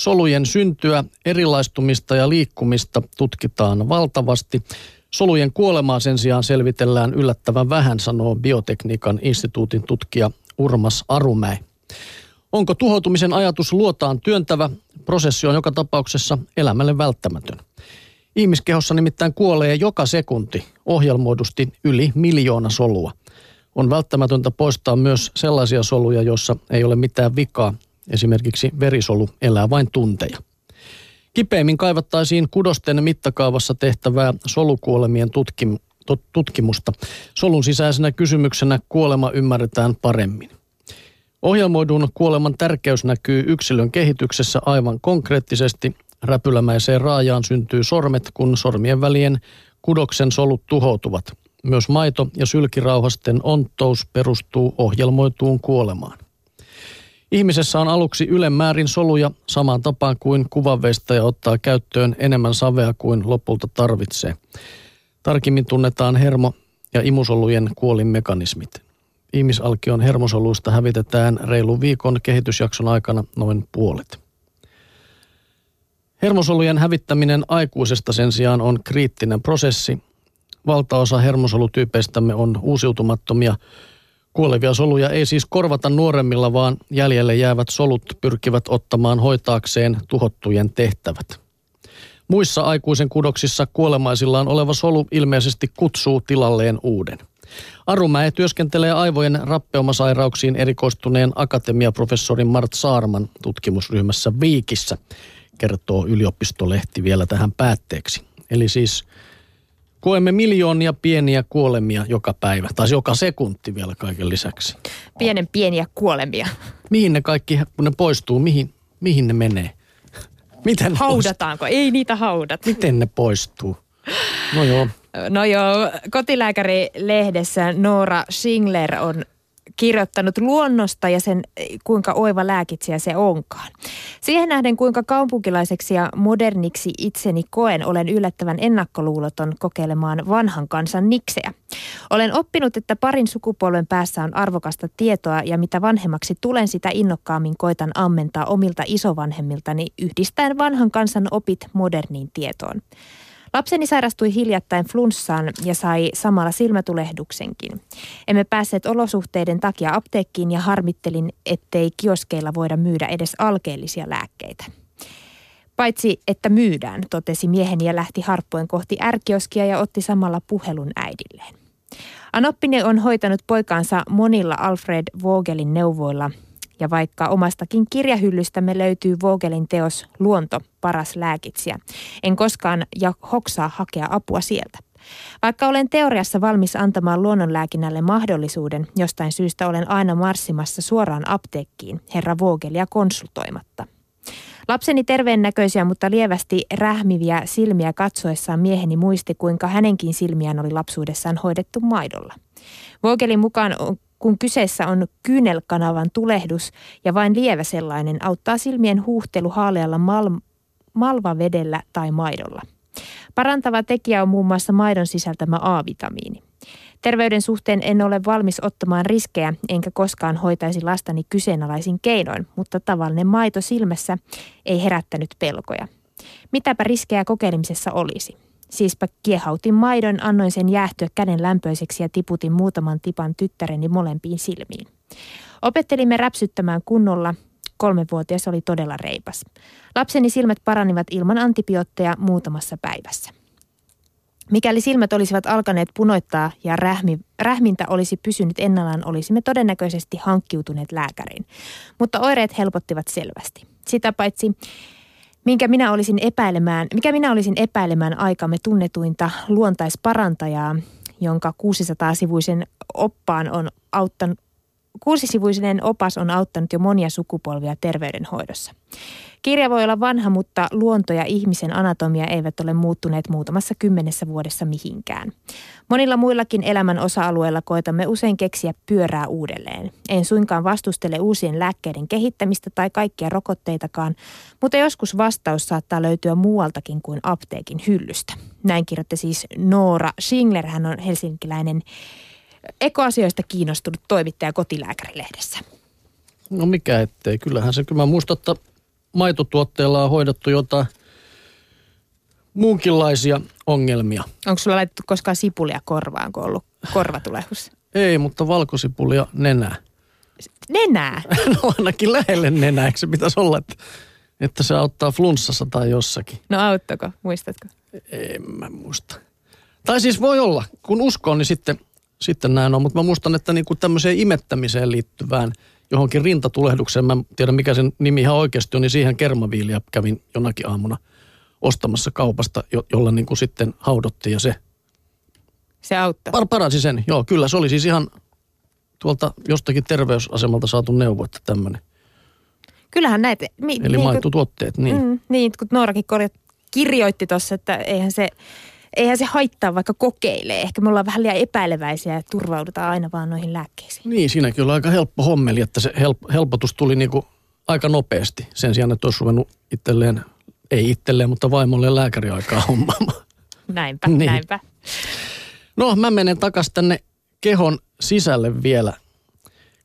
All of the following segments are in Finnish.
Solujen syntyä, erilaistumista ja liikkumista tutkitaan valtavasti. Solujen kuolemaa sen sijaan selvitellään yllättävän vähän, sanoo biotekniikan instituutin tutkija Urmas Arumäe. Onko tuhoutumisen ajatus luotaan työntävä? Prosessi on joka tapauksessa elämälle välttämätön. Ihmiskehossa nimittäin kuolee joka sekunti ohjelmoidusti yli miljoona solua. On välttämätöntä poistaa myös sellaisia soluja, joissa ei ole mitään vikaa. Esimerkiksi verisolu elää vain tunteja. Kipeimmin kaivattaisiin kudosten mittakaavassa tehtävää solukuolemien tutkim- tutkimusta. Solun sisäisenä kysymyksenä kuolema ymmärretään paremmin. Ohjelmoidun kuoleman tärkeys näkyy yksilön kehityksessä aivan konkreettisesti. Räpylämäiseen raajaan syntyy sormet, kun sormien välien kudoksen solut tuhoutuvat. Myös maito- ja sylkirauhasten onttous perustuu ohjelmoituun kuolemaan. Ihmisessä on aluksi ylemmäärin soluja samaan tapaan kuin kuvanveistäjä ottaa käyttöön enemmän savea kuin lopulta tarvitsee. Tarkemmin tunnetaan hermo- ja imusolujen kuolinmekanismit. Ihmisalkion hermosoluista hävitetään reilu viikon kehitysjakson aikana noin puolet. Hermosolujen hävittäminen aikuisesta sen sijaan on kriittinen prosessi. Valtaosa hermosolutyypeistämme on uusiutumattomia. Kuolevia soluja ei siis korvata nuoremmilla, vaan jäljelle jäävät solut pyrkivät ottamaan hoitaakseen tuhottujen tehtävät. Muissa aikuisen kudoksissa kuolemaisillaan oleva solu ilmeisesti kutsuu tilalleen uuden. Arumäe työskentelee aivojen rappeumasairauksiin erikoistuneen akatemiaprofessorin Mart Saarman tutkimusryhmässä Viikissä, kertoo yliopistolehti vielä tähän päätteeksi. Eli siis koemme miljoonia pieniä kuolemia joka päivä, tai joka sekunti vielä kaiken lisäksi. Pienen pieniä kuolemia. Mihin ne kaikki, kun ne poistuu, mihin, mihin ne menee? Miten Haudataanko? Poistuu? Ei niitä haudata. Miten ne poistuu? No joo. No joo, kotilääkäri-lehdessä Noora Schingler on kirjoittanut luonnosta ja sen, kuinka oiva lääkitsijä se onkaan. Siihen nähden, kuinka kaupunkilaiseksi ja moderniksi itseni koen, olen yllättävän ennakkoluuloton kokeilemaan vanhan kansan nikseä. Olen oppinut, että parin sukupolven päässä on arvokasta tietoa ja mitä vanhemmaksi tulen, sitä innokkaammin koitan ammentaa omilta isovanhemmiltani yhdistäen vanhan kansan opit moderniin tietoon. Lapseni sairastui hiljattain flunssaan ja sai samalla silmätulehduksenkin. Emme päässeet olosuhteiden takia apteekkiin ja harmittelin, ettei kioskeilla voida myydä edes alkeellisia lääkkeitä. Paitsi, että myydään, totesi mieheni ja lähti harppuen kohti ärkioskia ja otti samalla puhelun äidilleen. Anoppini on hoitanut poikaansa monilla Alfred Vogelin neuvoilla ja vaikka omastakin kirjahyllystämme löytyy Vogelin teos Luonto, paras lääkitsijä, en koskaan ja hoksaa hakea apua sieltä. Vaikka olen teoriassa valmis antamaan luonnonlääkinnälle mahdollisuuden, jostain syystä olen aina marssimassa suoraan apteekkiin herra Vogelia konsultoimatta. Lapseni terveen näköisiä, mutta lievästi rähmiviä silmiä katsoessaan mieheni muisti, kuinka hänenkin silmiään oli lapsuudessaan hoidettu maidolla. Vogelin mukaan kun kyseessä on kyynelkanavan tulehdus ja vain lievä sellainen, auttaa silmien huuhtelu haalealla mal- malvavedellä tai maidolla. Parantava tekijä on muun muassa maidon sisältämä A-vitamiini. Terveyden suhteen en ole valmis ottamaan riskejä, enkä koskaan hoitaisi lastani kyseenalaisin keinoin, mutta tavallinen maito silmässä ei herättänyt pelkoja. Mitäpä riskejä kokeilemisessa olisi? Siispä kiehautin maidon, annoin sen jäähtyä käden lämpöiseksi ja tiputin muutaman tipan tyttäreni molempiin silmiin. Opettelimme räpsyttämään kunnolla. Kolmevuotias oli todella reipas. Lapseni silmät paranivat ilman antibiootteja muutamassa päivässä. Mikäli silmät olisivat alkaneet punoittaa ja rähmi, rähmintä olisi pysynyt ennallaan, olisimme todennäköisesti hankkiutuneet lääkäriin. Mutta oireet helpottivat selvästi. Sitä paitsi minkä minä olisin epäilemään, mikä minä olisin epäilemään aikamme tunnetuinta luontaisparantajaa, jonka 600-sivuisen oppaan on auttanut, kuusisivuinen opas on auttanut jo monia sukupolvia terveydenhoidossa. Kirja voi olla vanha, mutta luonto ja ihmisen anatomia eivät ole muuttuneet muutamassa kymmenessä vuodessa mihinkään. Monilla muillakin elämän osa-alueilla koetamme usein keksiä pyörää uudelleen. En suinkaan vastustele uusien lääkkeiden kehittämistä tai kaikkia rokotteitakaan, mutta joskus vastaus saattaa löytyä muualtakin kuin apteekin hyllystä. Näin kirjoitti siis Noora Schingler, hän on helsinkiläinen ekoasioista kiinnostunut toimittaja kotilääkärilehdessä. No mikä ettei. Kyllähän se, kyllä mä muistan, että maitotuotteilla on hoidettu jotain muunkinlaisia ongelmia. Onko sulla laitettu koskaan sipulia korvaan, kun on ollut korvatulehus? Ei, mutta valkosipulia nenää. Nenää? No ainakin lähelle nenää, eikö se pitäisi olla, että, että se auttaa flunssassa tai jossakin. No auttako, muistatko? En mä muista. Tai siis voi olla, kun uskon, niin sitten, sitten näin on. Mutta mä muistan, että niinku tämmöiseen imettämiseen liittyvään johonkin rintatulehdukseen, mä en tiedä mikä sen nimi ihan oikeasti on, niin siihen kermaviiliä kävin jonakin aamuna ostamassa kaupasta, jo, jolla niinku sitten haudottiin ja se Se auttaa. par- paransi sen. Joo, kyllä se oli siis ihan tuolta jostakin terveysasemalta saatu neuvo, että tämmöinen. Kyllähän näitä... Mi, Eli niin. Mm. Mm, niin, kun Noorakin korjat, kirjoitti tuossa, että eihän se, eihän se haittaa vaikka kokeilee. Ehkä me ollaan vähän liian epäileväisiä ja turvaudutaan aina vaan noihin lääkkeisiin. Niin, siinäkin oli aika helppo hommeli, että se help, helpotus tuli niinku aika nopeasti. Sen sijaan, että olisi ruvennut itselleen, ei itselleen, mutta vaimolle lääkäriaikaa hommaamaan. Näinpä, niin. näinpä. No, mä menen takaisin tänne kehon sisälle vielä.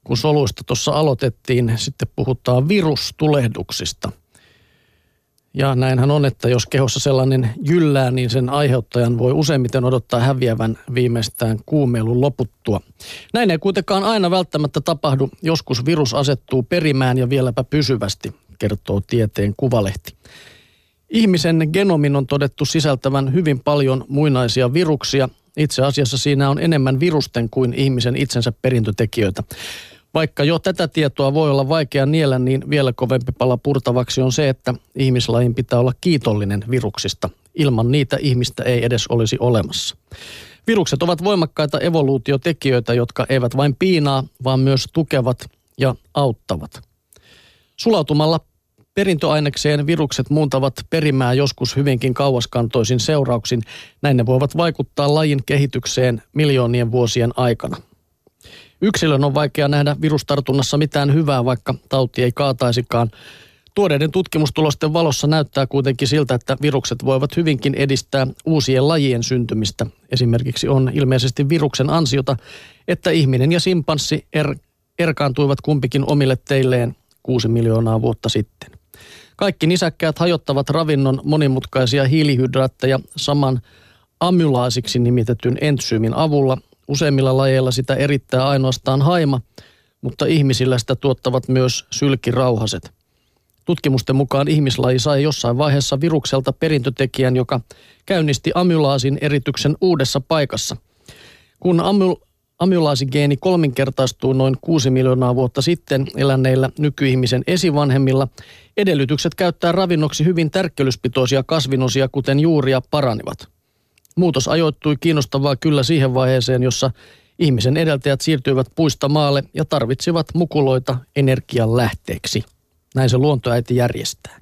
Kun soluista tuossa aloitettiin, sitten puhutaan virustulehduksista. Ja näinhän on, että jos kehossa sellainen jyllää, niin sen aiheuttajan voi useimmiten odottaa häviävän viimeistään kuumeilun loputtua. Näin ei kuitenkaan aina välttämättä tapahdu. Joskus virus asettuu perimään ja vieläpä pysyvästi, kertoo tieteen kuvalehti. Ihmisen genomin on todettu sisältävän hyvin paljon muinaisia viruksia. Itse asiassa siinä on enemmän virusten kuin ihmisen itsensä perintötekijöitä. Vaikka jo tätä tietoa voi olla vaikea niellä, niin vielä kovempi pala purtavaksi on se, että ihmislajin pitää olla kiitollinen viruksista. Ilman niitä ihmistä ei edes olisi olemassa. Virukset ovat voimakkaita evoluutiotekijöitä, jotka eivät vain piinaa, vaan myös tukevat ja auttavat. Sulautumalla perintöainekseen virukset muuntavat perimää joskus hyvinkin kauaskantoisin seurauksin. Näin ne voivat vaikuttaa lajin kehitykseen miljoonien vuosien aikana. Yksilön on vaikea nähdä virustartunnassa mitään hyvää, vaikka tauti ei kaataisikaan. Tuoreiden tutkimustulosten valossa näyttää kuitenkin siltä, että virukset voivat hyvinkin edistää uusien lajien syntymistä. Esimerkiksi on ilmeisesti viruksen ansiota, että ihminen ja simpanssi er, erkaantuivat kumpikin omille teilleen kuusi miljoonaa vuotta sitten. Kaikki nisäkkäät hajottavat ravinnon monimutkaisia hiilihydraatteja saman amylaasiksi nimitetyn entsyymin avulla. Useimmilla lajeilla sitä erittää ainoastaan haima, mutta ihmisillä sitä tuottavat myös sylkirauhaset. Tutkimusten mukaan ihmislaji sai jossain vaiheessa virukselta perintötekijän, joka käynnisti amylaasin erityksen uudessa paikassa. Kun amyl, amylaasigeeni kolminkertaistuu noin 6 miljoonaa vuotta sitten elänneillä nykyihmisen esivanhemmilla, edellytykset käyttää ravinnoksi hyvin tärkkelyspitoisia kasvinosia, kuten juuria, paranivat. Muutos ajoittui kiinnostavaa kyllä siihen vaiheeseen, jossa ihmisen edeltäjät siirtyivät puista maalle ja tarvitsivat mukuloita energian lähteeksi. Näin se luontoäiti järjestää.